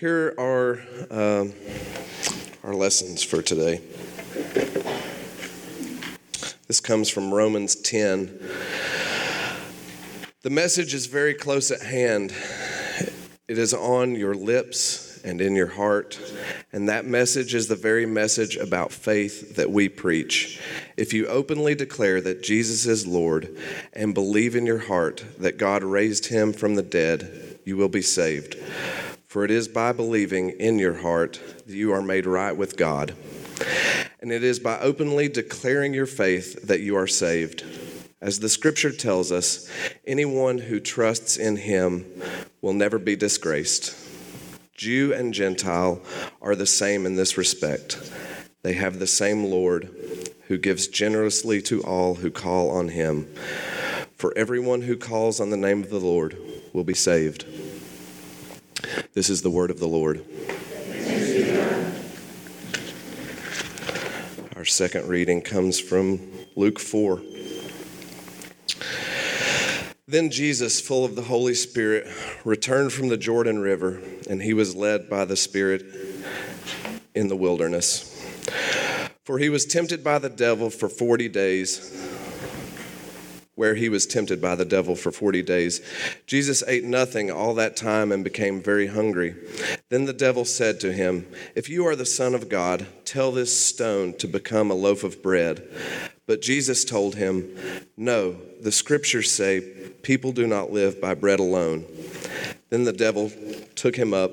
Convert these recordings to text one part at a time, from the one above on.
Here are um, our lessons for today. This comes from Romans 10. The message is very close at hand. It is on your lips and in your heart. And that message is the very message about faith that we preach. If you openly declare that Jesus is Lord and believe in your heart that God raised him from the dead, you will be saved. For it is by believing in your heart that you are made right with God. And it is by openly declaring your faith that you are saved. As the scripture tells us, anyone who trusts in him will never be disgraced. Jew and Gentile are the same in this respect. They have the same Lord who gives generously to all who call on him. For everyone who calls on the name of the Lord will be saved. This is the word of the Lord. Our second reading comes from Luke 4. Then Jesus, full of the Holy Spirit, returned from the Jordan River, and he was led by the Spirit in the wilderness. For he was tempted by the devil for 40 days, where he was tempted by the devil for 40 days. Jesus ate nothing all that time and became very hungry. Then the devil said to him, If you are the Son of God, tell this stone to become a loaf of bread. But Jesus told him, No, the scriptures say, People do not live by bread alone. Then the devil took him up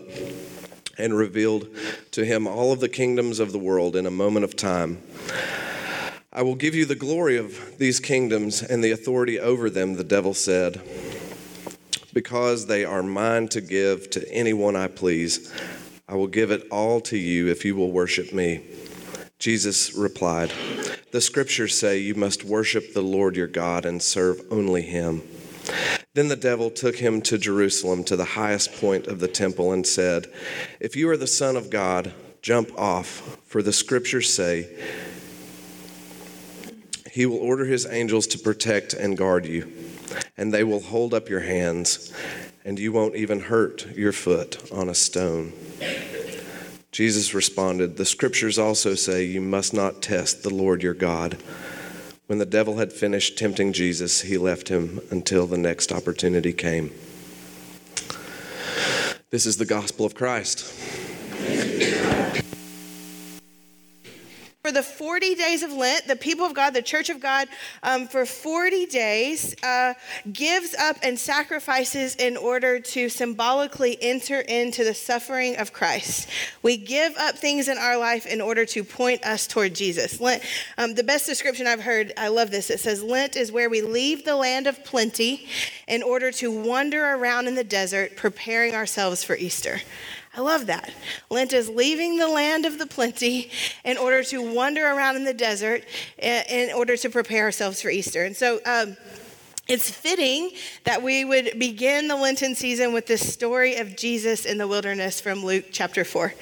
and revealed to him all of the kingdoms of the world in a moment of time. I will give you the glory of these kingdoms and the authority over them, the devil said, because they are mine to give to anyone I please. I will give it all to you if you will worship me. Jesus replied, The scriptures say you must worship the Lord your God and serve only him. Then the devil took him to Jerusalem to the highest point of the temple and said, If you are the Son of God, jump off, for the scriptures say, He will order His angels to protect and guard you, and they will hold up your hands, and you won't even hurt your foot on a stone. Jesus responded, The scriptures also say, You must not test the Lord your God. When the devil had finished tempting Jesus, he left him until the next opportunity came. This is the gospel of Christ. For the 40 days of Lent, the people of God, the church of God, um, for 40 days uh, gives up and sacrifices in order to symbolically enter into the suffering of Christ. We give up things in our life in order to point us toward Jesus. Lent, um, the best description I've heard, I love this. It says, Lent is where we leave the land of plenty in order to wander around in the desert, preparing ourselves for Easter. I love that. Lent is leaving the land of the plenty in order to wander around in the desert in order to prepare ourselves for Easter. And so, um, it's fitting that we would begin the Lenten season with this story of Jesus in the wilderness from Luke chapter 4.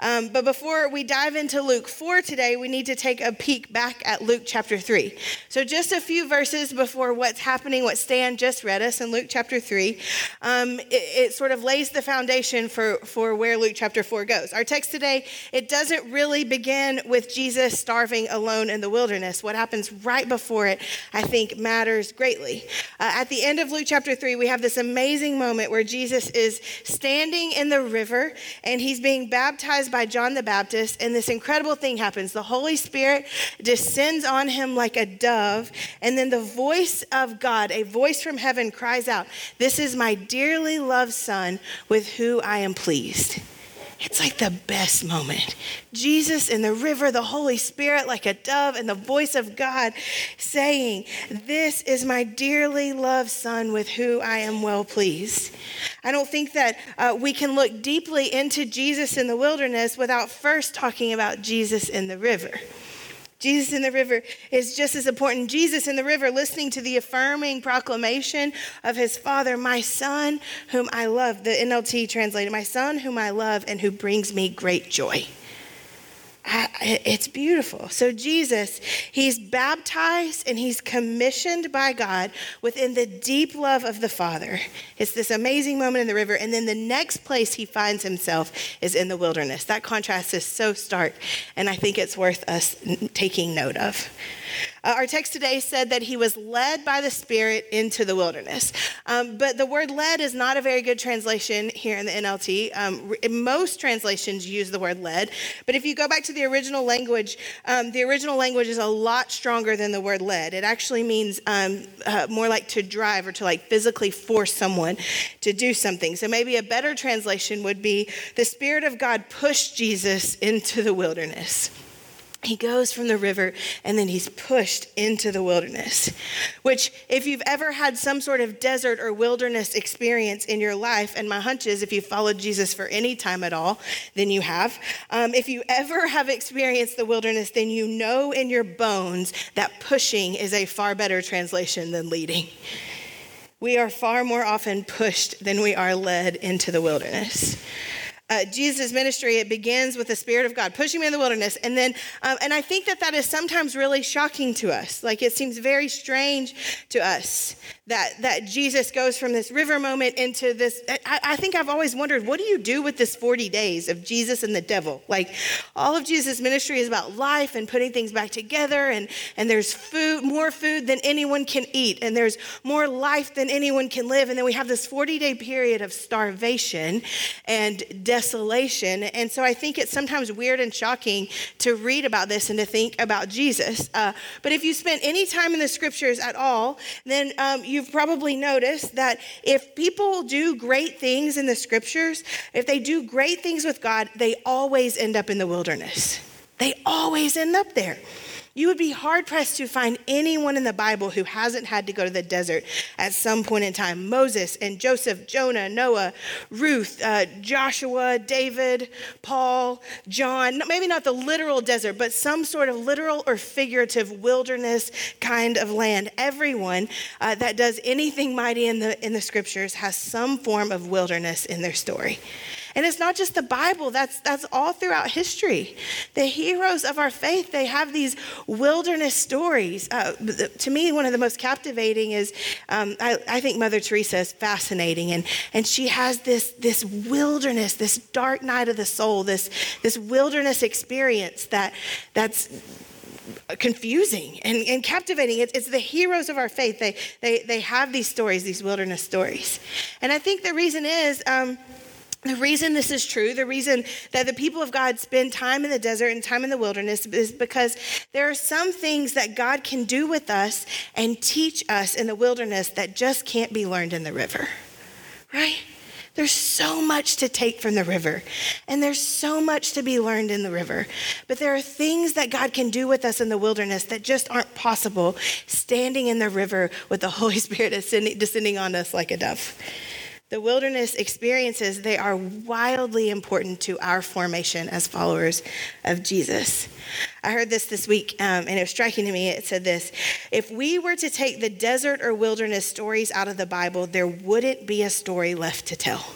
Um, but before we dive into Luke 4 today, we need to take a peek back at Luke chapter 3. So, just a few verses before what's happening, what Stan just read us in Luke chapter 3, um, it, it sort of lays the foundation for, for where Luke chapter 4 goes. Our text today, it doesn't really begin with Jesus starving alone in the wilderness. What happens right before it, I think, matters greatly. Uh, at the end of Luke chapter 3, we have this amazing moment where Jesus is standing in the river and he's being baptized by John the Baptist, and this incredible thing happens. The Holy Spirit descends on him like a dove, and then the voice of God, a voice from heaven, cries out, This is my dearly loved Son with who I am pleased. It's like the best moment. Jesus in the river, the Holy Spirit like a dove, and the voice of God saying, This is my dearly loved Son with who I am well pleased. I don't think that uh, we can look deeply into Jesus in the wilderness without first talking about Jesus in the river. Jesus in the river is just as important. Jesus in the river, listening to the affirming proclamation of his father, my son, whom I love. The NLT translated, my son, whom I love, and who brings me great joy. It's beautiful. So, Jesus, he's baptized and he's commissioned by God within the deep love of the Father. It's this amazing moment in the river. And then the next place he finds himself is in the wilderness. That contrast is so stark, and I think it's worth us taking note of. Uh, our text today said that he was led by the Spirit into the wilderness. Um, but the word led is not a very good translation here in the NLT. Um, most translations use the word led. But if you go back to the original language, um, the original language is a lot stronger than the word led. It actually means um, uh, more like to drive or to like physically force someone to do something. So maybe a better translation would be the Spirit of God pushed Jesus into the wilderness he goes from the river and then he's pushed into the wilderness. Which, if you've ever had some sort of desert or wilderness experience in your life, and my hunch is if you followed Jesus for any time at all, then you have. Um, if you ever have experienced the wilderness, then you know in your bones that pushing is a far better translation than leading. We are far more often pushed than we are led into the wilderness uh, Jesus' ministry, it begins with the Spirit of God pushing me in the wilderness. And then, um, and I think that that is sometimes really shocking to us. Like it seems very strange to us that, that Jesus goes from this river moment into this. I, I think I've always wondered, what do you do with this 40 days of Jesus and the devil? Like all of Jesus' ministry is about life and putting things back together. And, and there's food, more food than anyone can eat. And there's more life than anyone can live. And then we have this 40 day period of starvation and death desolation. And so I think it's sometimes weird and shocking to read about this and to think about Jesus. Uh, but if you spent any time in the scriptures at all, then um, you've probably noticed that if people do great things in the scriptures, if they do great things with God, they always end up in the wilderness. They always end up there. You would be hard pressed to find anyone in the Bible who hasn't had to go to the desert at some point in time. Moses and Joseph, Jonah, Noah, Ruth, uh, Joshua, David, Paul, John. Maybe not the literal desert, but some sort of literal or figurative wilderness kind of land. Everyone uh, that does anything mighty in the, in the scriptures has some form of wilderness in their story. And it's not just the Bible, that's, that's all throughout history. The heroes of our faith, they have these wilderness stories. Uh, to me, one of the most captivating is um, I, I, think Mother Teresa is fascinating. And, and she has this, this wilderness, this dark night of the soul, this, this wilderness experience that, that's confusing and, and captivating. It's, it's, the heroes of our faith. They, they, they have these stories, these wilderness stories. And I think the reason is, um, the reason this is true, the reason that the people of God spend time in the desert and time in the wilderness is because there are some things that God can do with us and teach us in the wilderness that just can't be learned in the river, right? There's so much to take from the river, and there's so much to be learned in the river. But there are things that God can do with us in the wilderness that just aren't possible standing in the river with the Holy Spirit descending on us like a dove. The wilderness experiences, they are wildly important to our formation as followers of Jesus. I heard this this week, um, and it was striking to me. It said this If we were to take the desert or wilderness stories out of the Bible, there wouldn't be a story left to tell.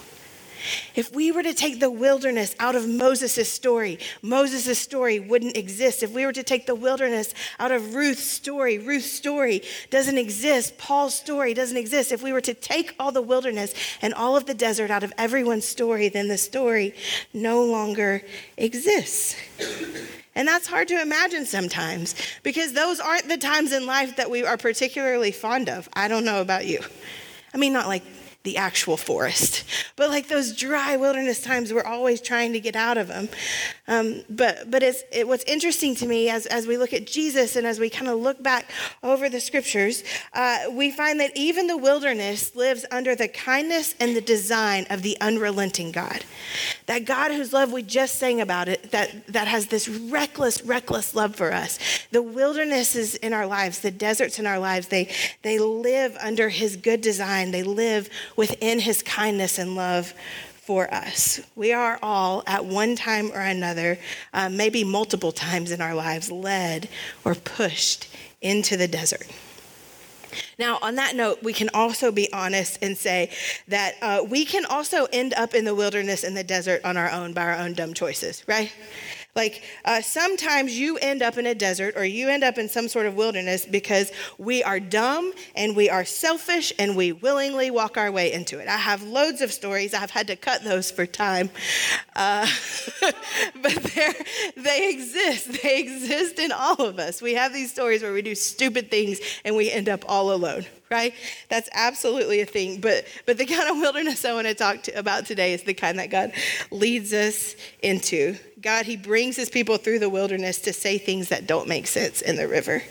If we were to take the wilderness out of Moses' story, Moses' story wouldn't exist. If we were to take the wilderness out of Ruth's story, Ruth's story doesn't exist. Paul's story doesn't exist. If we were to take all the wilderness and all of the desert out of everyone's story, then the story no longer exists. And that's hard to imagine sometimes because those aren't the times in life that we are particularly fond of. I don't know about you. I mean, not like the actual forest. But like those dry wilderness times, we're always trying to get out of them. Um, but but it's, it, what's interesting to me as, as we look at Jesus and as we kind of look back over the scriptures, uh, we find that even the wilderness lives under the kindness and the design of the unrelenting God. That God whose love we just sang about it, that, that has this reckless, reckless love for us. The wildernesses in our lives, the deserts in our lives, they, they live under his good design. They live within his kindness and love for us. We are all, at one time or another, uh, maybe multiple times in our lives, led or pushed into the desert. Now, on that note, we can also be honest and say that uh, we can also end up in the wilderness and the desert on our own by our own dumb choices, right? Like uh, sometimes you end up in a desert or you end up in some sort of wilderness because we are dumb and we are selfish and we willingly walk our way into it. I have loads of stories. I've had to cut those for time. Uh, but they exist. They exist in all of us. We have these stories where we do stupid things and we end up all alone right? That's absolutely a thing. But but the kind of wilderness I want to talk to, about today is the kind that God leads us into. God, He brings His people through the wilderness to say things that don't make sense in the river.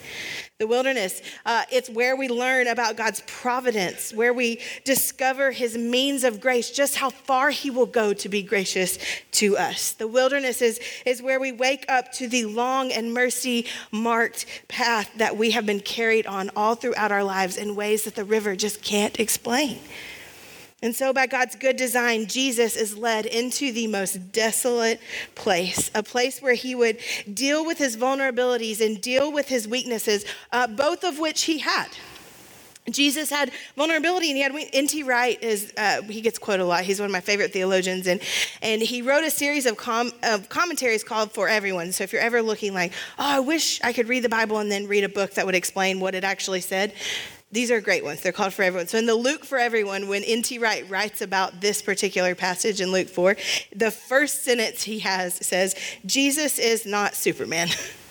The wilderness, uh, it's where we learn about God's providence, where we discover his means of grace, just how far he will go to be gracious to us. The wilderness is, is where we wake up to the long and mercy marked path that we have been carried on all throughout our lives in ways that the river just can't explain. And so, by God's good design, Jesus is led into the most desolate place, a place where he would deal with his vulnerabilities and deal with his weaknesses, uh, both of which he had. Jesus had vulnerability, and he had N.T. Wright is uh, he gets quoted a lot. He's one of my favorite theologians, and and he wrote a series of, com- of commentaries called "For Everyone." So if you're ever looking like, oh, I wish I could read the Bible and then read a book that would explain what it actually said, these are great ones. They're called for everyone. So in the Luke for everyone, when N.T. Wright writes about this particular passage in Luke 4, the first sentence he has says, Jesus is not Superman.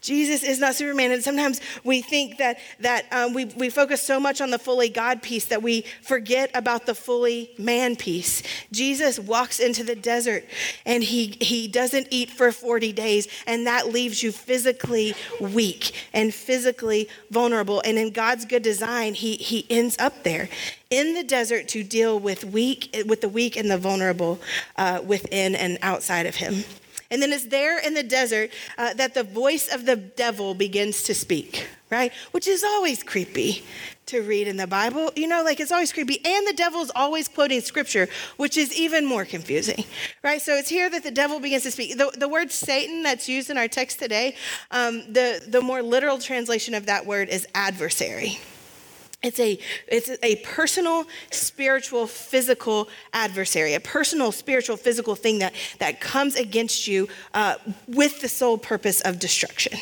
Jesus is not Superman. And sometimes we think that, that um, we, we focus so much on the fully God piece that we forget about the fully man piece. Jesus walks into the desert and he, he doesn't eat for 40 days, and that leaves you physically weak and physically vulnerable. And in God's good design, he, he ends up there in the desert to deal with weak with the weak and the vulnerable uh, within and outside of him and then it's there in the desert uh, that the voice of the devil begins to speak, right? Which is always creepy to read in the Bible. You know, like it's always creepy. And the devil's always quoting scripture, which is even more confusing, right? So it's here that the devil begins to speak. The, the word Satan that's used in our text today, um, the, the more literal translation of that word is adversary. It's a, it's a personal, spiritual, physical adversary, a personal, spiritual, physical thing that, that comes against you uh, with the sole purpose of destruction.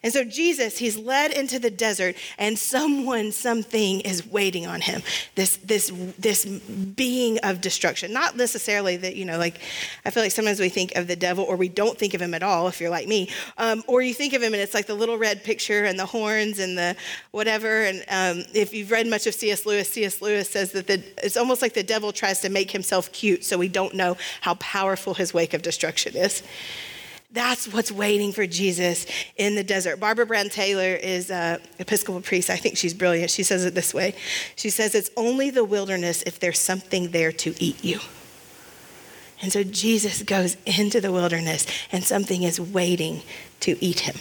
And so Jesus, he's led into the desert, and someone, something is waiting on him. This, this, this being of destruction. Not necessarily that, you know, like I feel like sometimes we think of the devil, or we don't think of him at all, if you're like me. Um, or you think of him and it's like the little red picture and the horns and the whatever. And um, if you've read much of C.S. Lewis, C.S. Lewis says that the, it's almost like the devil tries to make himself cute so we don't know how powerful his wake of destruction is. That's what's waiting for Jesus in the desert. Barbara Brown Taylor is an Episcopal priest. I think she's brilliant. She says it this way She says, It's only the wilderness if there's something there to eat you. And so Jesus goes into the wilderness and something is waiting to eat him.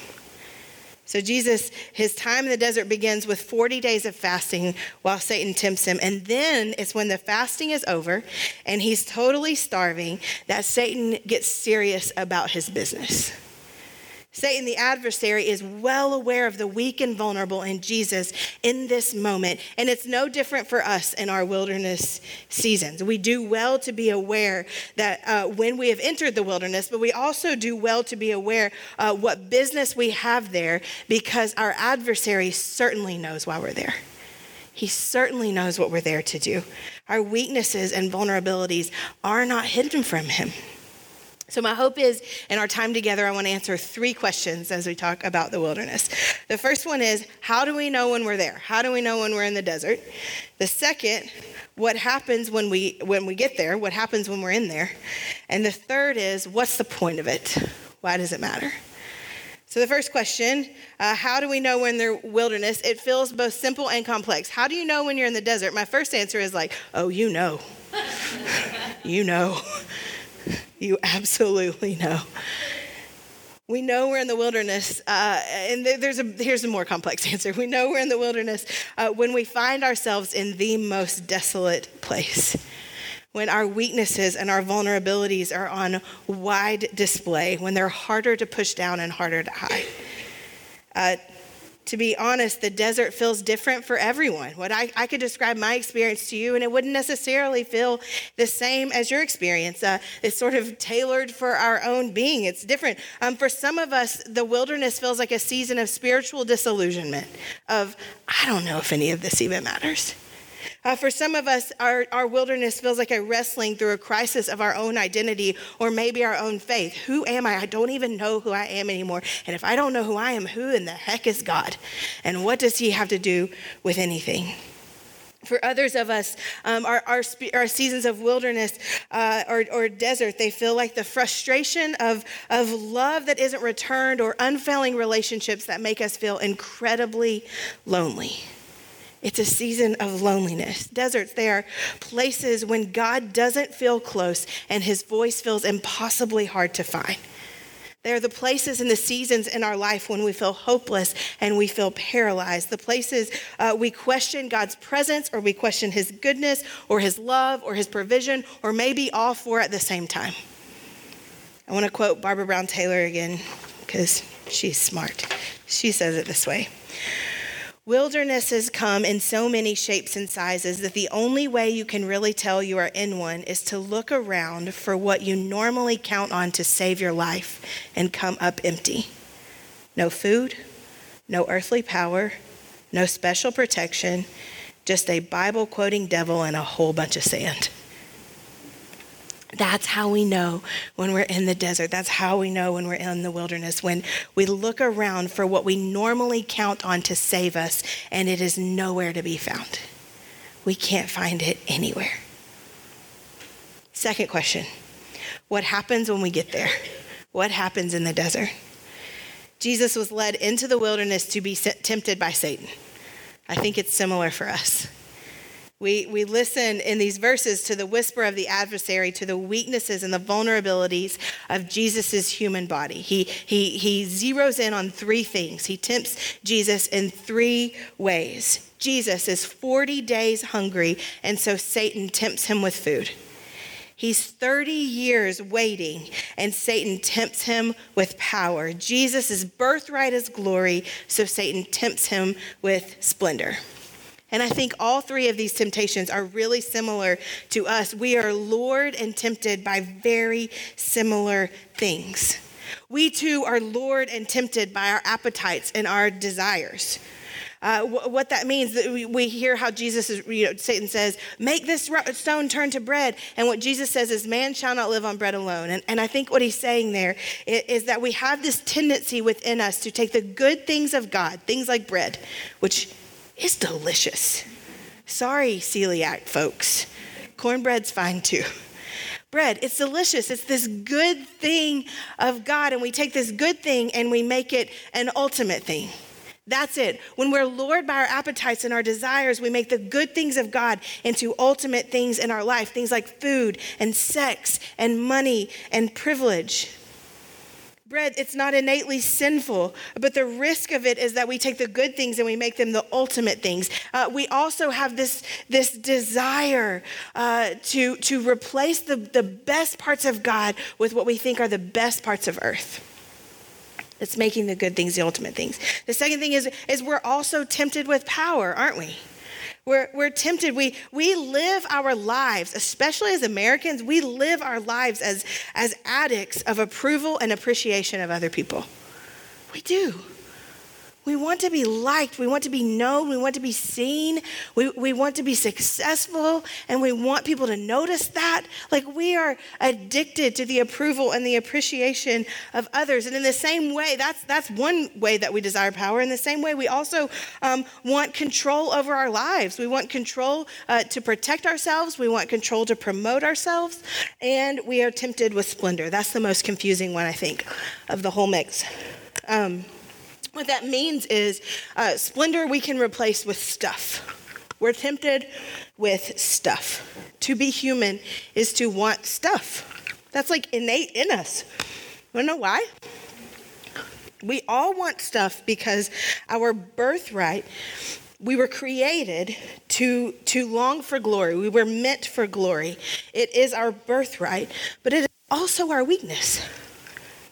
So, Jesus, his time in the desert begins with 40 days of fasting while Satan tempts him. And then it's when the fasting is over and he's totally starving that Satan gets serious about his business. Satan, the adversary, is well aware of the weak and vulnerable in Jesus in this moment. And it's no different for us in our wilderness seasons. We do well to be aware that uh, when we have entered the wilderness, but we also do well to be aware uh, what business we have there because our adversary certainly knows why we're there. He certainly knows what we're there to do. Our weaknesses and vulnerabilities are not hidden from him. So, my hope is in our time together, I want to answer three questions as we talk about the wilderness. The first one is How do we know when we're there? How do we know when we're in the desert? The second, what happens when we, when we get there? What happens when we're in there? And the third is What's the point of it? Why does it matter? So, the first question uh, how do we know when they're wilderness? It feels both simple and complex. How do you know when you're in the desert? My first answer is like, oh, you know. you know. You absolutely know. We know we're in the wilderness, uh, and there's a, here's a more complex answer. We know we're in the wilderness uh, when we find ourselves in the most desolate place, when our weaknesses and our vulnerabilities are on wide display, when they're harder to push down and harder to hide. Uh, to be honest, the desert feels different for everyone. What I, I could describe my experience to you, and it wouldn't necessarily feel the same as your experience. Uh, it's sort of tailored for our own being. It's different. Um, for some of us, the wilderness feels like a season of spiritual disillusionment. Of I don't know if any of this even matters. Uh, for some of us, our, our wilderness feels like a wrestling through a crisis of our own identity or maybe our own faith. Who am I? I don't even know who I am anymore. And if I don't know who I am, who in the heck is God? And what does He have to do with anything? For others of us, um, our, our, our, seasons of wilderness uh, or, or desert, they feel like the frustration of, of love that isn't returned or unfailing relationships that make us feel incredibly lonely. It's a season of loneliness. Deserts, they are places when God doesn't feel close and his voice feels impossibly hard to find. They are the places and the seasons in our life when we feel hopeless and we feel paralyzed. The places uh, we question God's presence or we question his goodness or his love or his provision or maybe all four at the same time. I want to quote Barbara Brown Taylor again because she's smart. She says it this way Wildernesses come in so many shapes and sizes that the only way you can really tell you are in one is to look around for what you normally count on to save your life and come up empty. No food, no earthly power, no special protection, just a Bible quoting devil and a whole bunch of sand. That's how we know when we're in the desert. That's how we know when we're in the wilderness, when we look around for what we normally count on to save us, and it is nowhere to be found. We can't find it anywhere. Second question What happens when we get there? What happens in the desert? Jesus was led into the wilderness to be tempted by Satan. I think it's similar for us. We, we listen in these verses to the whisper of the adversary, to the weaknesses and the vulnerabilities of Jesus' human body. He, he, he zeroes in on three things. He tempts Jesus in three ways. Jesus is 40 days hungry, and so Satan tempts him with food. He's 30 years waiting, and Satan tempts him with power. Jesus' birthright is glory, so Satan tempts him with splendor. And I think all three of these temptations are really similar to us. We are lured and tempted by very similar things. We too are lured and tempted by our appetites and our desires. Uh, what that means that we, we hear how Jesus is, you know, Satan says, make this stone turn to bread. And what Jesus says is, man shall not live on bread alone. And, and I think what he's saying there is, is that we have this tendency within us to take the good things of God, things like bread, which is delicious. Sorry, celiac folks. Cornbread's fine too. Bread, it's delicious. It's this good thing of God, and we take this good thing and we make it an ultimate thing. That's it. When we're lured by our appetites and our desires, we make the good things of God into ultimate things in our life things like food and sex and money and privilege. Bread, it's not innately sinful, but the risk of it is that we take the good things and we make them the ultimate things. Uh, we also have this, this desire uh, to, to replace the, the best parts of God with what we think are the best parts of earth. It's making the good things the ultimate things. The second thing is, is we're also tempted with power, aren't we? We're, we're tempted. We, we live our lives, especially as Americans, we live our lives as, as addicts of approval and appreciation of other people. We do. We want to be liked. We want to be known. We want to be seen. We, we want to be successful and we want people to notice that. Like we are addicted to the approval and the appreciation of others. And in the same way, that's, that's one way that we desire power. In the same way, we also um, want control over our lives. We want control uh, to protect ourselves. We want control to promote ourselves. And we are tempted with splendor. That's the most confusing one, I think, of the whole mix. Um, what that means is uh, splendor we can replace with stuff. We're tempted with stuff. To be human is to want stuff. That's like innate in us. You wanna know why? We all want stuff because our birthright, we were created to, to long for glory. We were meant for glory. It is our birthright, but it is also our weakness.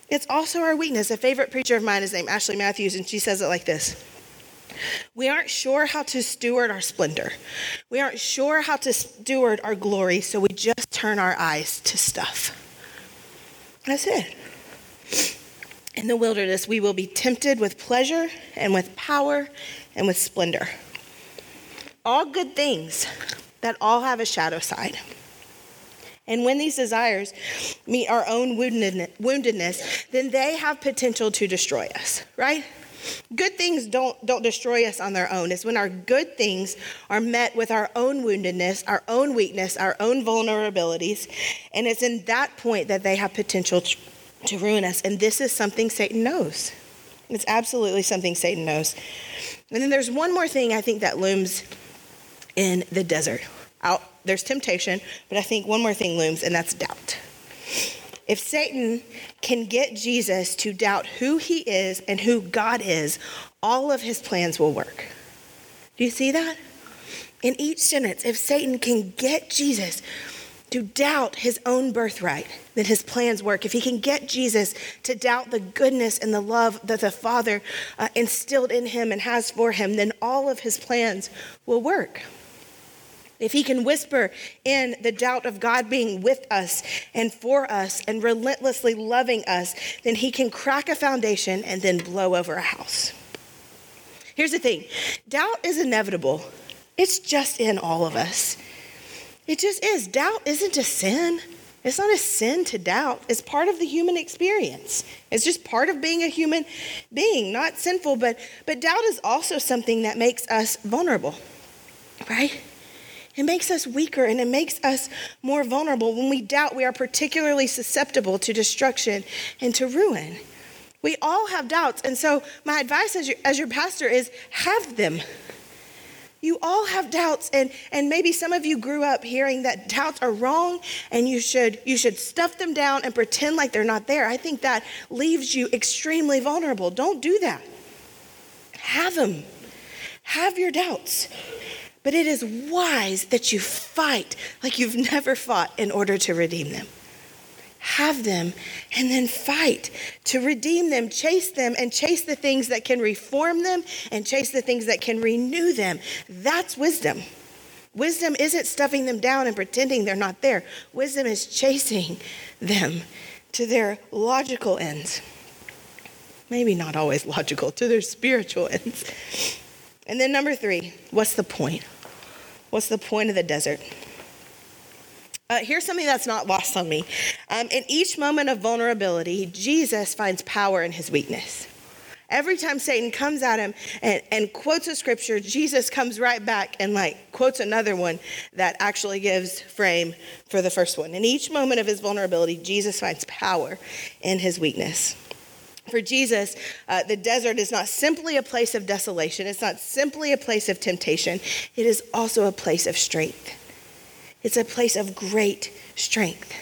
It's also our weakness. A favorite preacher of mine is named Ashley Matthews, and she says it like this We aren't sure how to steward our splendor. We aren't sure how to steward our glory, so we just turn our eyes to stuff. That's it. In the wilderness, we will be tempted with pleasure and with power and with splendor. All good things that all have a shadow side. And when these desires meet our own woundedness, then they have potential to destroy us, right? Good things don't, don't destroy us on their own. It's when our good things are met with our own woundedness, our own weakness, our own vulnerabilities. And it's in that point that they have potential to, to ruin us. And this is something Satan knows. It's absolutely something Satan knows. And then there's one more thing I think that looms in the desert. Out, there's temptation, but I think one more thing looms, and that's doubt. If Satan can get Jesus to doubt who he is and who God is, all of his plans will work. Do you see that? In each sentence, if Satan can get Jesus to doubt his own birthright, then his plans work. If he can get Jesus to doubt the goodness and the love that the Father uh, instilled in him and has for him, then all of his plans will work. If he can whisper in the doubt of God being with us and for us and relentlessly loving us, then he can crack a foundation and then blow over a house. Here's the thing doubt is inevitable, it's just in all of us. It just is. Doubt isn't a sin. It's not a sin to doubt. It's part of the human experience. It's just part of being a human being, not sinful, but but doubt is also something that makes us vulnerable. Right? It makes us weaker and it makes us more vulnerable. When we doubt, we are particularly susceptible to destruction and to ruin. We all have doubts. And so, my advice as your, as your pastor is have them. You all have doubts, and, and maybe some of you grew up hearing that doubts are wrong and you should, you should stuff them down and pretend like they're not there. I think that leaves you extremely vulnerable. Don't do that. Have them. Have your doubts. But it is wise that you fight like you've never fought in order to redeem them. Have them and then fight to redeem them, chase them, and chase the things that can reform them and chase the things that can renew them. That's wisdom. Wisdom isn't stuffing them down and pretending they're not there. Wisdom is chasing them to their logical ends. Maybe not always logical, to their spiritual ends. And then, number three, what's the point? What's the point of the desert? Uh, here's something that's not lost on me. Um, in each moment of vulnerability, Jesus finds power in his weakness. Every time Satan comes at him and, and, quotes a scripture, Jesus comes right back and like quotes another one that actually gives frame for the first one. In each moment of his vulnerability, Jesus finds power in his weakness. For Jesus, uh, the desert is not simply a place of desolation, it's not simply a place of temptation, it is also a place of strength. It's a place of great strength.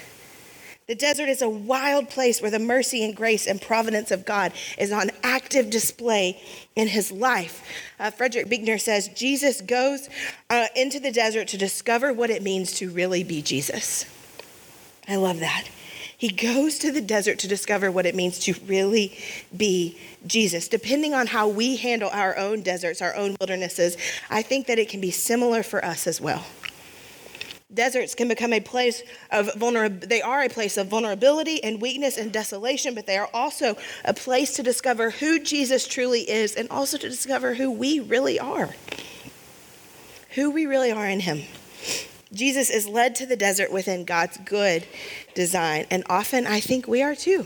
The desert is a wild place where the mercy and grace and providence of God is on active display in his life. Uh, Frederick Buechner says Jesus goes uh, into the desert to discover what it means to really be Jesus. I love that. He goes to the desert to discover what it means to really be Jesus. Depending on how we handle our own deserts, our own wildernesses, I think that it can be similar for us as well. Deserts can become a place of vulnerability. They are a place of vulnerability and weakness and desolation, but they are also a place to discover who Jesus truly is and also to discover who we really are. Who we really are in Him. Jesus is led to the desert within God's good design, and often I think we are too.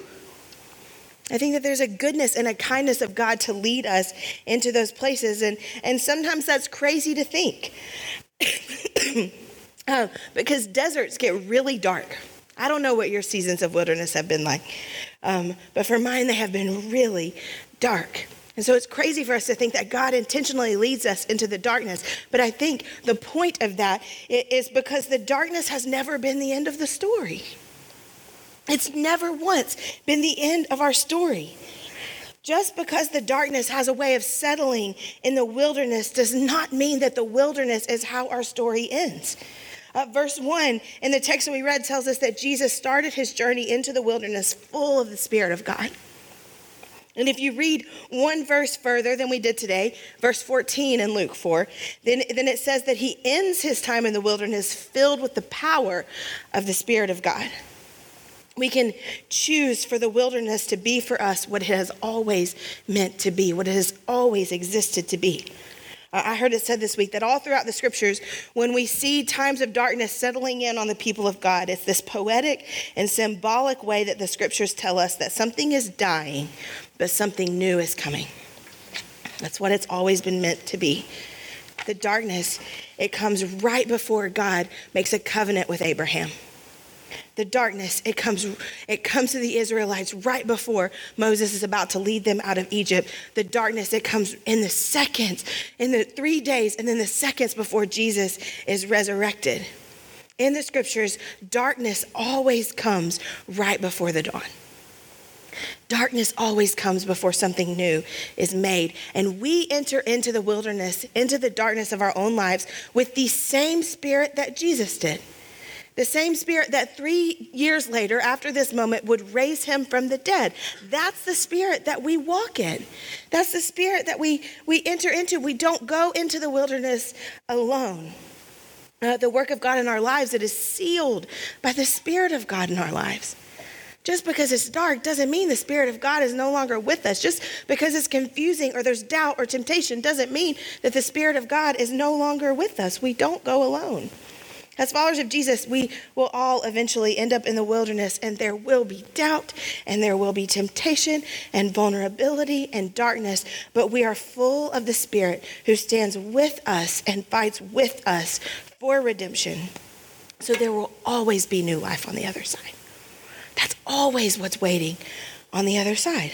I think that there's a goodness and a kindness of God to lead us into those places, and, and sometimes that's crazy to think. uh, because deserts get really dark. I don't know what your seasons of wilderness have been like, um, but for mine, they have been really dark. And so it's crazy for us to think that God intentionally leads us into the darkness. But I think the point of that is because the darkness has never been the end of the story. It's never once been the end of our story. Just because the darkness has a way of settling in the wilderness does not mean that the wilderness is how our story ends. Uh, verse 1 in the text that we read tells us that Jesus started his journey into the wilderness full of the Spirit of God. And if you read one verse further than we did today, verse 14 in Luke 4, then, then it says that he ends his time in the wilderness filled with the power of the Spirit of God. We can choose for the wilderness to be for us what it has always meant to be, what it has always existed to be. I heard it said this week that all throughout the scriptures, when we see times of darkness settling in on the people of God, it's this poetic and symbolic way that the scriptures tell us that something is dying, but something new is coming. That's what it's always been meant to be. The darkness, it comes right before God makes a covenant with Abraham the darkness it comes it comes to the israelites right before moses is about to lead them out of egypt the darkness it comes in the seconds in the three days and then the seconds before jesus is resurrected in the scriptures darkness always comes right before the dawn Darkness always comes before something new is made. And we enter into the wilderness, into the darkness of our own lives with the same spirit that Jesus did. The same spirit that three years later, after this moment, would raise him from the dead. That's the spirit that we walk in. That's the spirit that we, we enter into. We don't go into the wilderness alone. Uh, the work of God in our lives, it is sealed by the Spirit of God in our lives. Just because it's dark doesn't mean the Spirit of God is no longer with us. Just because it's confusing or there's doubt or temptation doesn't mean that the Spirit of God is no longer with us. We don't go alone. As followers of Jesus, we will all eventually end up in the wilderness, and there will be doubt, and there will be temptation, and vulnerability, and darkness. But we are full of the Spirit who stands with us and fights with us for redemption. So there will always be new life on the other side. That's always what's waiting on the other side.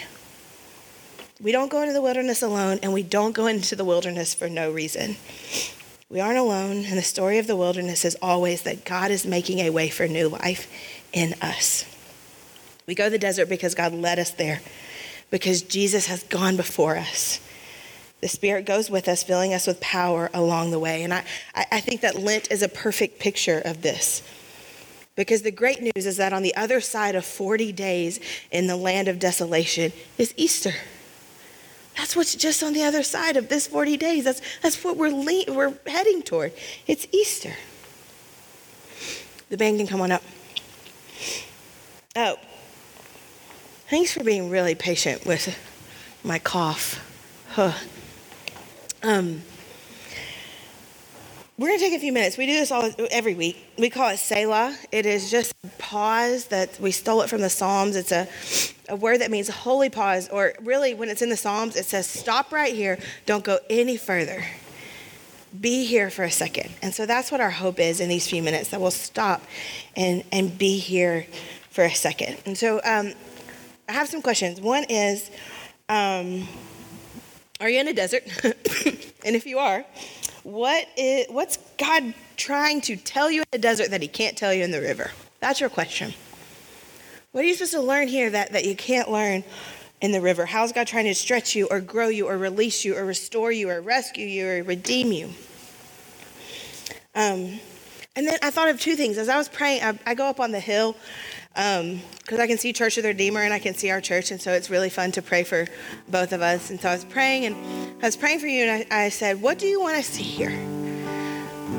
We don't go into the wilderness alone, and we don't go into the wilderness for no reason. We aren't alone, and the story of the wilderness is always that God is making a way for new life in us. We go to the desert because God led us there, because Jesus has gone before us. The Spirit goes with us, filling us with power along the way. And I, I think that Lent is a perfect picture of this. Because the great news is that on the other side of 40 days in the land of desolation is Easter. That's what's just on the other side of this 40 days. That's, that's what we're, le- we're heading toward. It's Easter. The band can come on up. Oh, thanks for being really patient with my cough. Huh. Um, we're going to take a few minutes. We do this all every week. We call it Selah. It is just pause that we stole it from the Psalms. It's a, a word that means holy pause, or really, when it's in the Psalms, it says, stop right here, don't go any further. Be here for a second. And so that's what our hope is in these few minutes that we'll stop and, and be here for a second. And so um, I have some questions. One is, um, are you in a desert? and if you are, what is, what's God trying to tell you in the desert that He can't tell you in the river? That's your question. What are you supposed to learn here that, that you can't learn in the river? How's God trying to stretch you or grow you or release you or restore you or rescue you or redeem you? Um, and then I thought of two things. As I was praying, I, I go up on the hill because um, I can see Church of the Redeemer and I can see our church, and so it's really fun to pray for both of us. And so I was praying, and I was praying for you, and I, I said, "What do you want to hear?"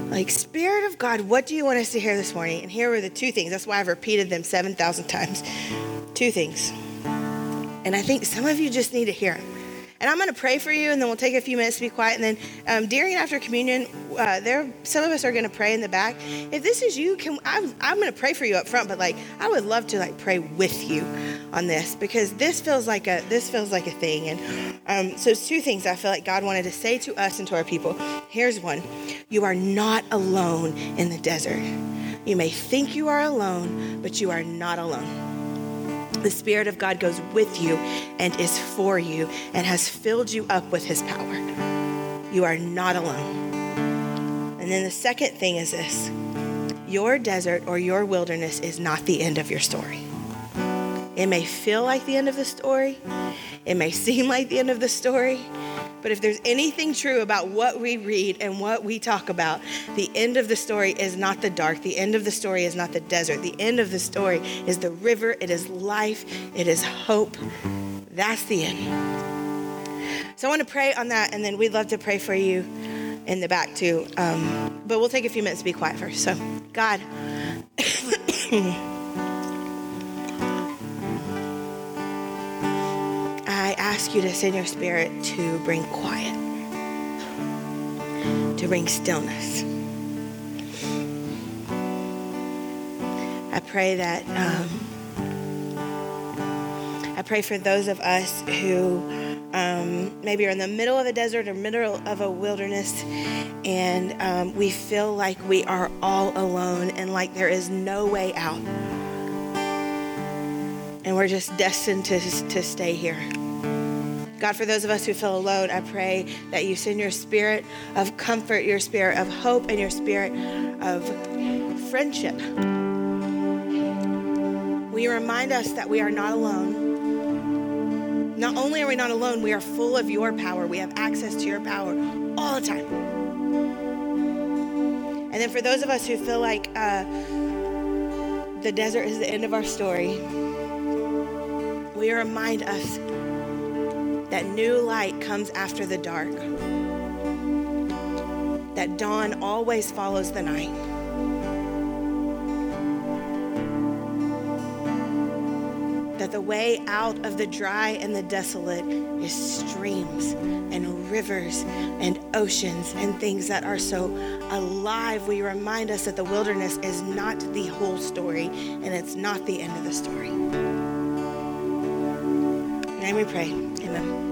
Like, Spirit of God, what do you want us to hear this morning? And here were the two things. That's why I've repeated them 7,000 times. Two things. And I think some of you just need to hear them. And I'm going to pray for you, and then we'll take a few minutes to be quiet. And then um, during and after communion, uh, there some of us are going to pray in the back. If this is you, can I'm, I'm going to pray for you up front, but like I would love to like pray with you on this because this feels like a this feels like a thing. And um, so it's two things I feel like God wanted to say to us and to our people. Here's one: You are not alone in the desert. You may think you are alone, but you are not alone. The Spirit of God goes with you and is for you and has filled you up with His power. You are not alone. And then the second thing is this your desert or your wilderness is not the end of your story. It may feel like the end of the story, it may seem like the end of the story, but if there's anything true about what we read and what we talk about, the end of the story is not the dark. The end of the story is not the desert. The end of the story is the river. It is life. It is hope. That's the end. So I want to pray on that, and then we'd love to pray for you in the back too. Um, but we'll take a few minutes to be quiet first. So, God. Ask you to send your spirit to bring quiet, to bring stillness. I pray that um, I pray for those of us who um, maybe are in the middle of a desert or middle of a wilderness, and um, we feel like we are all alone and like there is no way out, and we're just destined to to stay here. God, for those of us who feel alone, I pray that you send your spirit of comfort, your spirit of hope, and your spirit of friendship. You remind us that we are not alone? Not only are we not alone, we are full of your power. We have access to your power all the time. And then for those of us who feel like uh, the desert is the end of our story, you remind us that new light comes after the dark, that dawn always follows the night. That the way out of the dry and the desolate is streams and rivers and oceans and things that are so alive. We remind us that the wilderness is not the whole story and it's not the end of the story. And we pray. Ana.